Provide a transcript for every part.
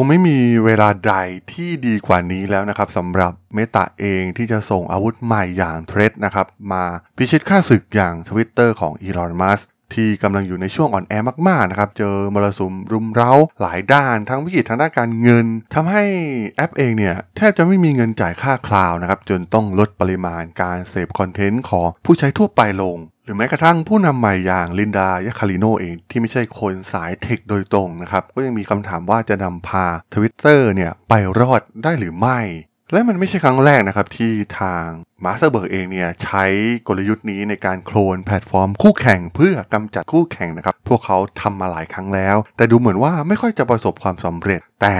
งไม่มีเวลาใดที่ดีกว่านี้แล้วนะครับสำหรับเมตาเองที่จะส่งอาวุธใหม่อย่าง Threads นะครับ มาพิชิตข้าศึกอย่างทวิตเตอร์ของอีลอนมัสก์ ที่กำลังอยู่ในช่วงอ่อนแอมากๆนะครับ เจอมรสุมรุมเร้าหลายด้านทั้งวิกฤตทางด้านการเงินทำให้แอปเองเนี่ยแทบจะไม่มีเงินจ่ายค่า cloud นะครับจนต้องลดปริมาณการเสพคอนเทนต์ของผู้ใช้ทั่วไปลง หรือแม้กระทั่งผู้นำใหม่อย่างลินดายาคาริโนเองที่ไม่ใช่คนสาย tech โดยตรงนะครับก็ยังมีคำถามว่าจะนำพาทวิตเตอร์เนี่ยไปรอดได้หรือไม่ และมันไม่ใช่ครั้งแรกนะครับที่ทางมาร์ค ซักเคอร์เบิร์กเองเนี่ยใช้กลยุทธ์นี้ในการโคลนแพลตฟอร์มคู่แข่งเพื่อกำจัดคู่แข่งนะครับ พวกเขาทำมาหลายครั้งแล้ว แต่ดูเหมือนว่าไม่ค่อยจะประสบความสำเร็จ แต่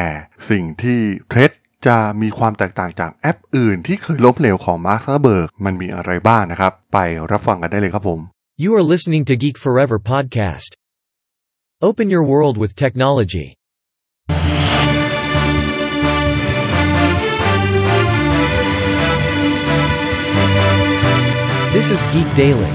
สิ่งที่ Threads จะมีความแตกต่างจากแอปอื่นที่เคยล้มเหลวของมาร์คซักเคอร์เบิร์กมันมีอะไรบ้างนะครับ ไปรับฟังกันได้เลยครับผม You are listening to Geek Forever podcast. Open your world with technology. This is Geek Daily.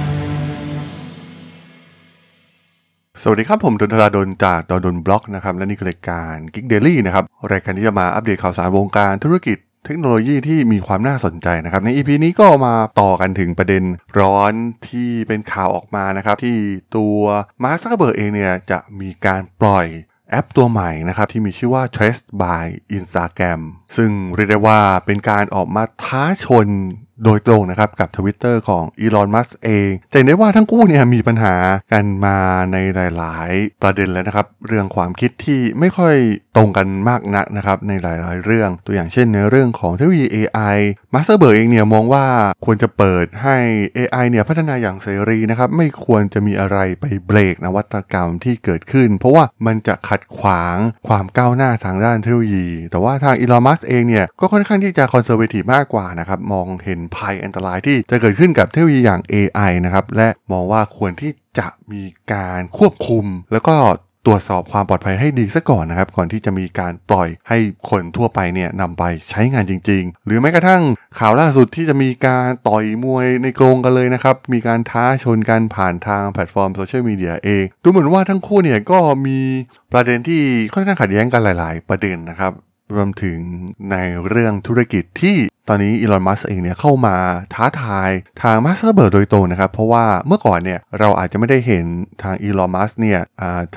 สวัสดีครับ ผมดนทราดนจากดนดนบล็อกนะครับ และนี่คือรายการ Geek Daily นะครับ รายการที่จะมาอัปเดตข่าวสารวงการธุรกิจเทคโนโลยีที่มีความน่าสนใจนะครับ ใน EP นี้ก็มาต่อกันถึงประเด็นร้อนที่เป็นข่าวออกมานะครับ ที่ตัวมาร์คซักเคอร์เบิร์กเองเนี่ยจะมีการปล่อยแอปตัวใหม่นะครับ ที่มีชื่อว่า Threads by Instagram ซึ่งเรียกได้ว่าเป็นการออกมาท้าชน โดยตรงนะครับกับ Twitter ของอีลอนมัสก์เองจะเห็นได้ว่าทั้งคู่เนี่ยมีปัญหากันมาในหลาย ๆ ประเด็นแล้วนะครับ เรื่องความคิดที่ไม่ค่อยตรงกันมากนักนะครับในหลาย ๆ เรื่อง ตัวอย่างเช่นในเรื่องของเทคโนโลยี AI มาร์ค ซักเคอร์เบิร์กเองเนี่ยมองว่าควรจะเปิดให้ AI เนี่ยพัฒนาอย่างเสรีนะครับไม่ควรจะมีอะไรไปเบรกนวัตกรรมที่เกิดขึ้น เพราะว่ามันจะขัดขวางความก้าวหน้าทางด้านเทคโนโลยี แต่ว่าทางอีลอนมัสก์เองเนี่ยก็ค่อนข้างที่จะ conservative มากกว่านะครับมองเห็นภัยอันตรายที่จะเกิดขึ้นกับเทคโนโลยีอย่าง AI นะครับ และมองว่าควรที่จะมีการควบคุม แล้วก็ตรวจสอบความปลอดภัยให้ดีซะก่อนนะครับ ก่อนที่จะมีการปล่อยให้คนทั่วไปเนี่ยนำไปใช้งานจริง ๆ หรือแม้กระทั่งข่าวล่าสุดที่จะมีการต่อยมวยในกรงกันเลยนะครับ มีการท้าชนกันผ่านทางแพลตฟอร์มโซเชียลมีเดียเองดูเหมือนว่าทั้งคู่เนี่ยก็มีประเด็นที่ค่อนข้างขัดแย้งกันหลาย ๆ ประเด็นนะครับ รวมถึงในเรื่องธุรกิจที่ตอนนี้อีลอนมัสก์เองเนี่ยเข้ามาท้าทายทางมาร์ค ซักเคอร์เบิร์กโดยตรงนะครับ เพราะว่าเมื่อก่อนเนี่ยเราอาจจะไม่ได้เห็นทางอีลอนมัสก์เนี่ย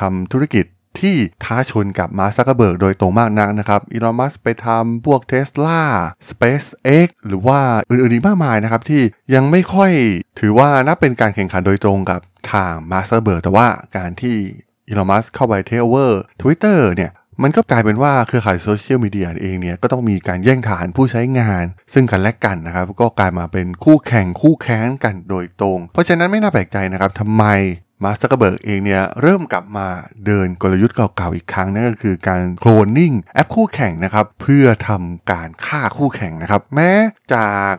ทำธุรกิจที่ท้าชนกับมาร์ค ซักเคอร์เบิร์กโดยตรงมากนักนะครับ อีลอน มัสก์ไปทำพวก Tesla SpaceX หรือว่าอื่นๆอีกมากมายนะครับ ที่ยังไม่ค่อยถือว่านับเป็นการแข่งขันโดยตรงกับทางมาร์ค ซักเคอร์เบิร์กแต่ว่าการที่อีลอน มัสก์เข้าไปเทคโอเวอร์ทวิตเตอร์เนี่ย มันก็กลายเป็นว่าเครือข่ายโซเชียลมีเดียเองเนี่ยก็ต้องมีการแย่งฐานผู้ใช้งาน ซึ่งกันและกันนะครับ ก็กลายมาเป็นคู่แข่งคู่แข่งกันโดยตรง เพราะฉะนั้นไม่น่าแปลกใจนะครับทำไม มาร์คซักเคอร์เบิร์กเองเนี่ยเริ่มกลับมาเดินกลยุทธ์เก่าๆอีกครั้งนั่นก็คือการโคลนนิ่งแอปคู่แข่งนะครับเพื่อทำการฆ่าคู่แข่งนะครับแม้จาก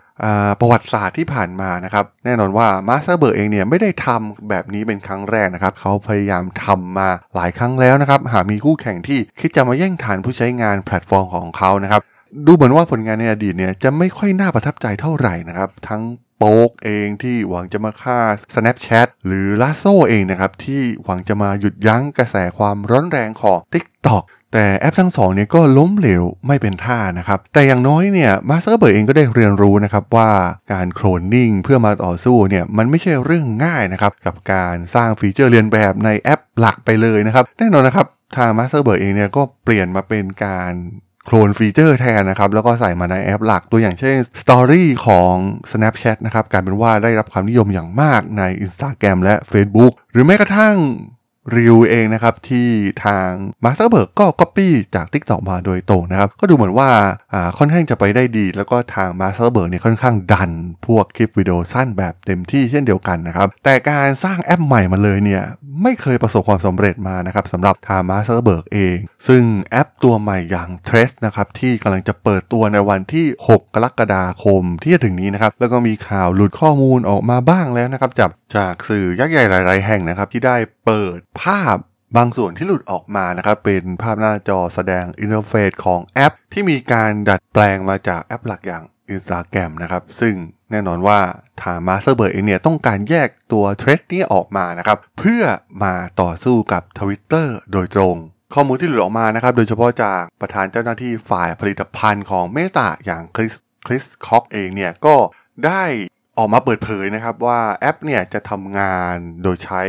ประวัติศาสตร์ที่ผ่านมานะครับแน่นอนว่ามาร์คซักเคอร์เบิร์กเองเนี่ยไม่ได้ทำแบบนี้เป็นครั้งแรกนะครับเขาพยายามทำมาหลายครั้งแล้วนะครับหากมีคู่แข่งที่คิดจะมาแย่งฐานผู้ใช้งานแพลตฟอร์มของเขานะครับดูเหมือนว่าผลงานในอดีตเนี่ยจะไม่ค่อยน่าประทับใจเท่าไหร่นะครับ ทั้ง Poke เองที่หวังจะมาฆ่า Snapchat หรือ Lasso เองนะครับ ที่หวังจะมาหยุดยั้งกระแสความร้อนแรงของ TikTok แต่แอปทั้งสองเนี่ยก็ล้มเหลวไม่เป็นท่านะครับ แต่อย่างน้อยเนี่ยมาร์ค ซักเคอร์เบิร์กเองก็ได้เรียนรู้นะครับว่าการโคลนนิ่งเพื่อมาต่อสู้เนี่ยมันไม่ใช่เรื่องง่ายนะครับ กับการสร้างฟีเจอร์เลียนแบบในแอปหลักไปเลยนะครับ แน่นอนนะครับทางมาร์ค ซักเคอร์เบิร์กเองเนี่ยก็เปลี่ยนมาเป็นการ โคลนฟีเจอร์แทนนะครับ แล้วก็ใส่มาในแอปหลักตัวอย่างเช่น Story ของ Snapchat นะครับกลายเป็นว่าได้รับความนิยมอย่างมากใน Instagram และ Facebook หรือแม้กระทั่ง Reels เองนะครับ ที่ทางมาร์คเบิร์กก็ก๊อปปี้จาก TikTok มาโดยตรงนะครับ ก็ดูเหมือนว่าค่อนข้างจะไปได้ดี แล้วก็ทางมาร์คเบิร์กเนี่ยค่อนข้างดัน พวกคลิปวิดีโอสั้นแบบเต็มที่เช่นเดียวกันนะครับ แต่การสร้างแอปใหม่มาเลยเนี่ย ไม่เคยประสบความสำเร็จมานะครับสำหรับทางมาร์คเบิร์กเอง ซึ่งแอปตัวใหม่อย่าง Threads นะครับที่กำลังจะเปิดตัวในวันที่ 6 กรกฎาคมที่จะถึงนี้นะครับแล้วก็มีข่าวหลุดข้อมูลออกมาบ้างแล้วนะครับจากจากสื่อยักษ์ใหญ่หลาย ๆ แห่งนะครับที่ได้เปิดภาพบางส่วนที่หลุดออกมานะครับเป็นภาพหน้าจอแสดงอินเทอร์เฟซของแอป ที่มีการดัดแปลงมาจากแอปหลักอย่าง Instagram นะครับ ซึ่งแน่นอนว่าทางมาสเตอร์เบิร์เองเนี่ยต้องการแยกตัว Threads นี้ออกมานะครับ เพื่อมาต่อสู้กับ Twitter โดยตรง ข้อมูลที่หลุดออกมานะครับ โดยเฉพาะจากประธานเจ้าหน้าที่ฝ่ายผลิตภัณฑ์ของเมตาอย่างคริสคริสคอกเองเนี่ยก็ได้ออกมาเปิดเผยนะครับว่าแอปเนี่ยจะทำงานโดยใช้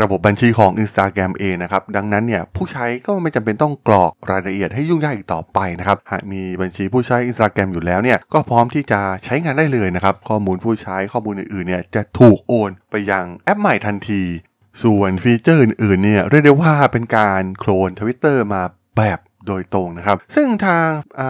ระบบบัญชีของ Instagram เองนะครับ ดังนั้นเนี่ยผู้ใช้ก็ไม่จำเป็นต้องกรอกรายละเอียดให้ยุ่งยากอีกต่อไปนะครับ หากมีบัญชีผู้ใช้ Instagram อยู่แล้วเนี่ยก็พร้อมที่จะใช้งานได้เลยนะครับ ข้อมูลผู้ใช้ข้อมูลอื่นๆเนี่ยจะถูกโอนไปยังแอปใหม่ทันที ส่วนฟีเจอร์อื่นๆเนี่ยเรียกได้ว่าเป็นการโคลนทวิตเตอร์มาแบบ โดยตรงนะครับ ซึ่งทาง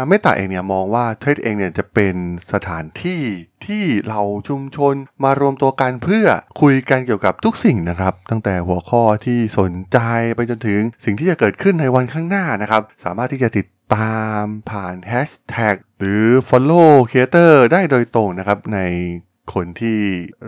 เมตาเองเนี่ยมองว่า Threads เองเนี่ยจะเป็นสถานที่ที่เหล่าชุมชนมารวมตัวกันเพื่อคุยกันเกี่ยวกับทุกสิ่งนะครับ ตั้งแต่หัวข้อที่สนใจไปจนถึงสิ่งที่จะเกิดขึ้นในวันข้างหน้านะครับ สามารถที่จะติดตามผ่านแฮชแท็กหรือ Follow Creator ได้โดยตรงนะครับในคนที่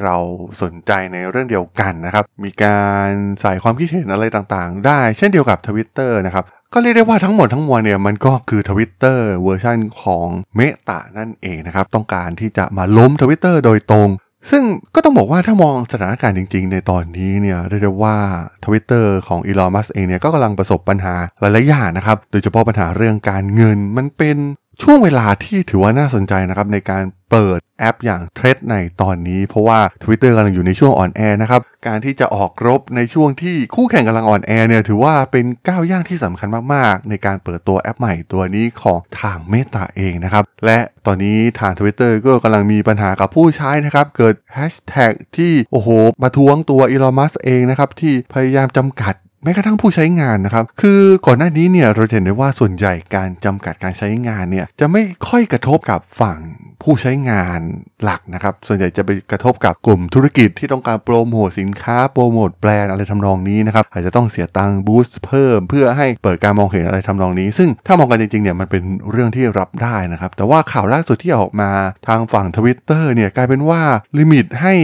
เราสนใจในเรื่องเดียวกันนะครับ มีการใส่ความคิดเห็นอะไรต่างๆ ได้เช่นเดียวกับ Twitter นะครับ ก็เรียกได้ว่าทั้งหมดทั้งมวลเนี่ยมันก็คือทวิตเตอร์เวอร์ชันของเมตานั่นเองนะครับ ต้องการที่จะมาล้มทวิตเตอร์โดยตรง ซึ่งก็ต้องบอกว่าถ้ามองสถานการณ์จริง ๆ ในตอนนี้เนี่ยเรียกได้ว่าทวิตเตอร์ของอีลอนมัสก์เองเนี่ยก็กำลังประสบปัญหาหลายๆอย่างนะครับ โดยเฉพาะปัญหาเรื่องการเงินมันเป็น ช่วงเวลาที่ถือว่าน่าสนใจนะครับในการเปิดแอปอย่างเทรดในตอนนี้ เพราะว่า Twitter กำลังอยู่ในช่วงอ่อนแอนะครับ การที่จะออกรบในช่วงที่คู่แข่งกำลังอ่อนแอเนี่ยถือว่าเป็นก้าวย่างที่สำคัญมากๆ ในการเปิดตัวแอปใหม่ตัวนี้ของทางเมตาเองนะครับ และตอนนี้ทาง Twitter ก็กำลังมีปัญหากับผู้ใช้นะครับ เกิดแฮชแท็กที่โอ้โหมาทวงตัวอีลอนมัสเองนะครับที่พยายามจำกัด แม้กระทั่งผู้ใช้งานนะครับ คือก่อนหน้านี้เนี่ยเราเห็นได้ว่าส่วนใหญ่การจำกัดการใช้งานเนี่ยจะไม่ค่อยกระทบกับฝั่งผู้ใช้งานหลักนะครับ ส่วนใหญ่จะไปกระทบกับกลุ่มธุรกิจที่ต้องการโปรโมทสินค้าโปรโมทแบรนด์อะไรทำนองนี้นะครับอาจจะต้องเสียตังค์บูสต์เพิ่ม เพื่อให้เปิดการมองเห็นอะไรทำนองนี้ ซึ่งถ้ามองกันจริงๆเนี่ยมันเป็นเรื่องที่รับได้นะครับ แต่ว่าข่าวล่าสุดที่ออกมาทางฝั่งทวิตเตอร์เนี่ยกลายเป็นว่าลิมิตให้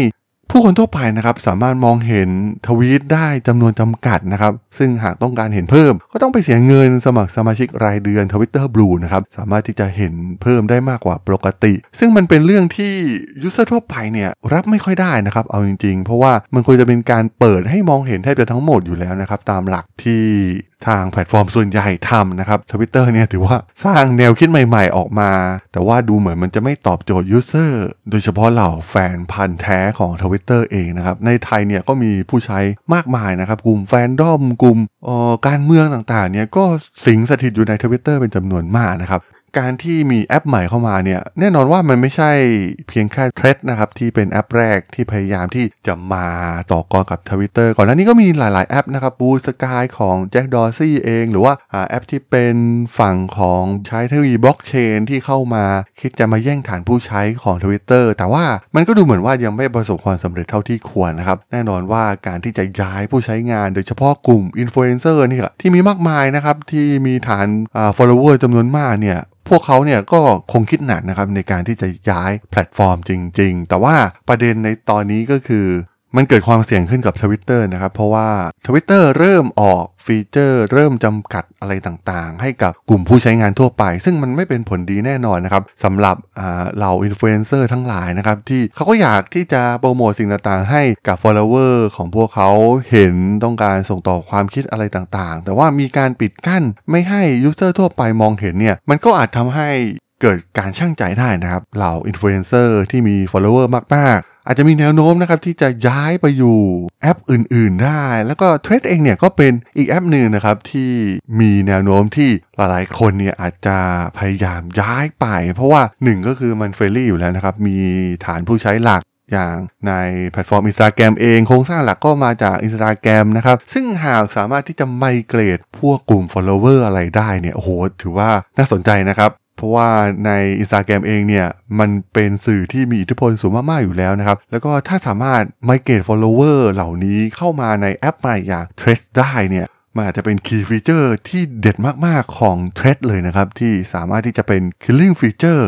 ผู้คนทั่วไปนะครับสามารถมองเห็นทวีตได้จำนวนจำกัดนะครับ ซึ่งหากต้องการเห็นเพิ่ม ก็ต้องไปเสียเงินสมัครสมาชิกรายเดือน Twitter Blue นะครับสามารถที่จะเห็นเพิ่มได้มากกว่าปกติ ซึ่งมันเป็นเรื่องที่ user ทั่วไปเนี่ยรับไม่ค่อยได้นะครับ เอาจริงๆ เพราะว่ามันควรจะเป็นการเปิดให้มองเห็นแทบจะทั้งหมดอยู่แล้วนะครับตามหลักที่ ทางแพลตฟอร์มส่วนใหญ่ทำนะครับทวิตเตอร์เนี่ยถือว่าสร้างแนวคิดใหม่ๆออกมา แต่ว่าดูเหมือนมันจะไม่ตอบโจทย์ user โดยเฉพาะเหล่าแฟนพันธุ์แท้ของทวิตเตอร์เองนะครับ ในไทยเนี่ยก็มีผู้ใช้มากมายนะครับ กลุ่มแฟนดอมกลุ่มการเมืองต่างๆเนี่ยก็สิงสถิตอยู่ในทวิตเตอร์เป็นจำนวนมากนะครับ การที่มีแอปใหม่เข้ามาเนี่ยแน่นอนว่ามันไม่ใช่เพียงแค่ Threads นะครับที่เป็นแอปแรกที่พยายามที่จะมาต่อกรกับทวิตเตอร์ก่อนหน้านี้ก็มีหลาย ๆ แอปนะครับ Bluesky ของแจ็คดอร์ซีย์เอง หรือว่าแอปที่เป็นฝั่งของใช้เทคโนโลยีบล็อกเชนที่เข้ามาคิดจะมาแย่งฐานผู้ใช้ของทวิตเตอร์แต่ว่ามันก็ดูเหมือนว่ายังไม่ประสบความสำเร็จเท่าที่ควรนะครับแน่นอนว่าการที่จะย้ายผู้ใช้งาน โดยเฉพาะกลุ่มอินฟลูเอนเซอร์นี่ที่มีมากมายนะครับที่มีฐาน follower จำนวนมากเนี่ยพวกเขาเนี่ยก็คงคิดหนักนะครับในการที่จะย้ายแพลตฟอร์มจริง ๆ แต่ว่าประเด็นในตอนนี้ก็คือ มันเกิดความเสี่ยงขึ้นกับ Twitter นะครับ เพราะว่า Twitter เริ่มออกฟีเจอร์ เริ่มจำกัดอะไรต่างๆ ให้กับกลุ่มผู้ใช้งานทั่วไป ซึ่งมันไม่เป็นผลดีแน่นอนนะครับสำหรับเหล่าอินฟลูเอนเซอร์ทั้งหลายนะครับ ที่เขาก็อยากที่จะโปรโมทสิ่งต่างๆ ให้กับ follower ของพวกเขาเห็นต้องการส่งต่อความคิดอะไรต่างๆ แต่ว่ามีการปิดกั้นไม่ให้ user ทั่วไปมองเห็นเนี่ยมันก็อาจทำให้เกิดการชั่งใจได้นะครับเหล่าอินฟลูเอนเซอร์ที่มี follower มาก อาจจะมีแนวโน้มนะครับที่จะย้ายไปอยู่แอปอื่น ๆ ได้ แล้วก็ Threads เองเนี่ยก็เป็นอีกแอปหนึ่งนะครับที่มีแนวโน้มที่หลายๆ คนเนี่ยอาจจะพยายามย้ายไป เพราะว่าหนึ่งก็คือมัน friendly อยู่แล้วนะครับ มีฐานผู้ใช้หลักอย่างในแพลตฟอร์ม Instagram เองโครงสร้างหลักก็มาจาก Instagram นะครับ ซึ่งหากสามารถที่จะ migrate พวกกลุ่ม follower อะไรได้เนี่ยโอ้โหถือว่าน่าสนใจนะครับ เพราะว่าใน i ิน t a g r กรมเองเนี่ย มันเป็นสื่อที่มีอิทธิพลสูงมากๆอยู่แล้วนะครับ แล้วก็ถ้าสามารถ migrate follower เหล่านี้เข้ามาในแอปใหม่อย่าง t r e d ได้เนี่ยมันอาจจะเป็น key feature ที่เด็ดมากๆของ t r e d เลยนะครับ ที่สามารถที่จะเป็น killing feature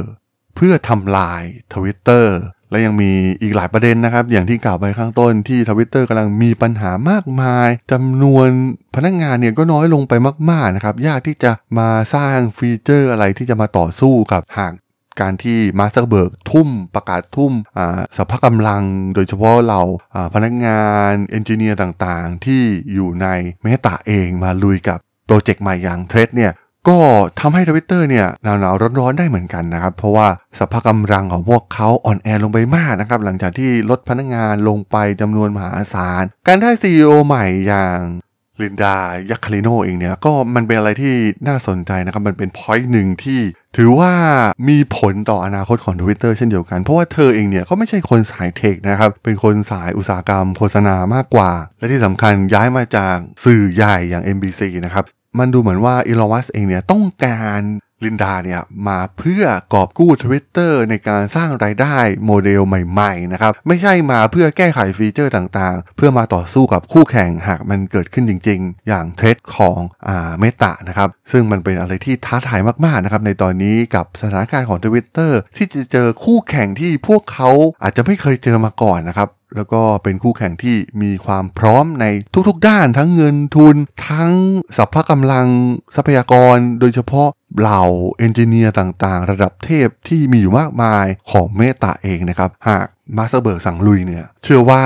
เพื่อทำลาย Twitter และยังมีอีกหลายประเด็นนะครับ อย่างที่กล่าวไปข้างต้นที่ทวิตเตอร์กำลังมีปัญหามากมายจำนวนพนักงานเนี่ยก็น้อยลงไปมากๆนะครับ ยากที่จะมาสร้างฟีเจอร์อะไรที่จะมาต่อสู้กับหากการที่ Mark Zuckerberg ทุ่มประกาศทุ่มสรรพกำลัง โดยเฉพาะเราพนักงาน engineer ต่างๆ ที่อยู่ใน Meta เองมาลุยกับโปรเจกต์ใหม่อย่าง Threads เนี่ย ก็ทำให้ทวิตเตอร์เนี่ยหนาวๆร้อนๆได้เหมือนกันนะครับ เพราะว่าสรรพกำลังของพวกเขาอ่อนแอลงไปมากนะครับ หลังจากที่ลดพนักงานลงไปจำนวนมหาศาล การได้ CEO ใหม่อย่าง Linda Yaccarino เองเนี่ยก็มันเป็นอะไรที่น่าสนใจนะครับ มันเป็น point หนึ่งที่ถือว่ามีผลต่ออนาคตของ Twitter เช่นเดียวกัน เพราะว่าเธอเองเนี่ยเขาไม่ใช่คนสาย tech นะครับ เป็นคนสายอุตสาหกรรมโฆษณามากกว่า และที่สำคัญย้ายมาจากสื่อใหญ่อย่าง NBC นะครับ มันดูเหมือนว่าอีลอนมัสเองเนี่ยต้องการลินดาเนี่ยมาเพื่อกอบกู้ Twitter ในการสร้างรายได้โมเดลใหม่ๆนะครับไม่ใช่มาเพื่อแก้ไขฟีเจอร์ต่างๆ เพื่อมาต่อสู้กับคู่แข่งหากมันเกิดขึ้นจริงๆ อย่างเทรดของอ่าเมตานะครับซึ่งมันเป็นอะไรที่ท้าทายมากๆนะครับในตอนนี้กับสถานการณ์ของ Twitter ที่จะเจอคู่แข่งที่พวกเขาอาจจะไม่เคยเจอมาก่อนนะครับ แล้วก็เป็นคู่แข่งที่มีความพร้อมในทุกๆด้านทั้งเงินทุน ทั้งสรรพกำลังทรัพยากร โดยเฉพาะเหล่า engineer ต่างๆ ระดับเทพที่มีอยู่มากมายของ Meta เองนะครับ หาก Mark Zuckerberg สั่งลุยเนี่ย เชื่อว่า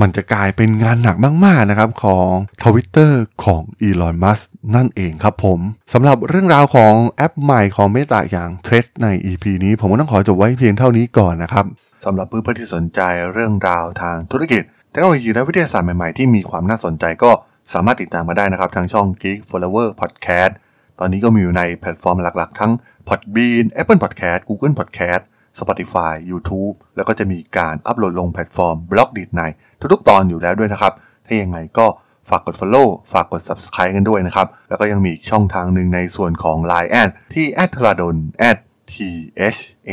มันจะกลายเป็นงานหนักมากๆนะครับของทวิตเตอร์ของ Elon Musk นั่นเองครับผมสำหรับเรื่องราวของแอปใหม่ของ Meta อย่าง Threads ใน EP นี้ผมก็ต้องขอจบไว้เพียงเท่านี้ก่อนนะครับ สำหรับเพื่อนๆที่สนใจเรื่องราวทางธุรกิจเทคโนโลยีและวิทยาศาสตร์ใหม่ๆที่มีความน่าสนใจก็สามารถติดตามมาได้นะครับทางช่อง Geek Forever Podcast ตอนนี้ก็มีอยู่ในแพลตฟอร์มหลักๆ ทั้ง Podbean Apple Podcast Google Podcast Spotify YouTube แล้วก็จะมีการอัปโหลดลงแพลตฟอร์ม b l o g d i t ในทุกๆ ตอนอยู่แล้วด้วยนะครับ ถ้ายังไงก็ฝากกด Follow ฝากกด Subscribe กันด้วยนะครับ แล้วก็ยังมีช่องทางหนึ่งในส่วนของ Line แอดที่ a d t h a d o n t h a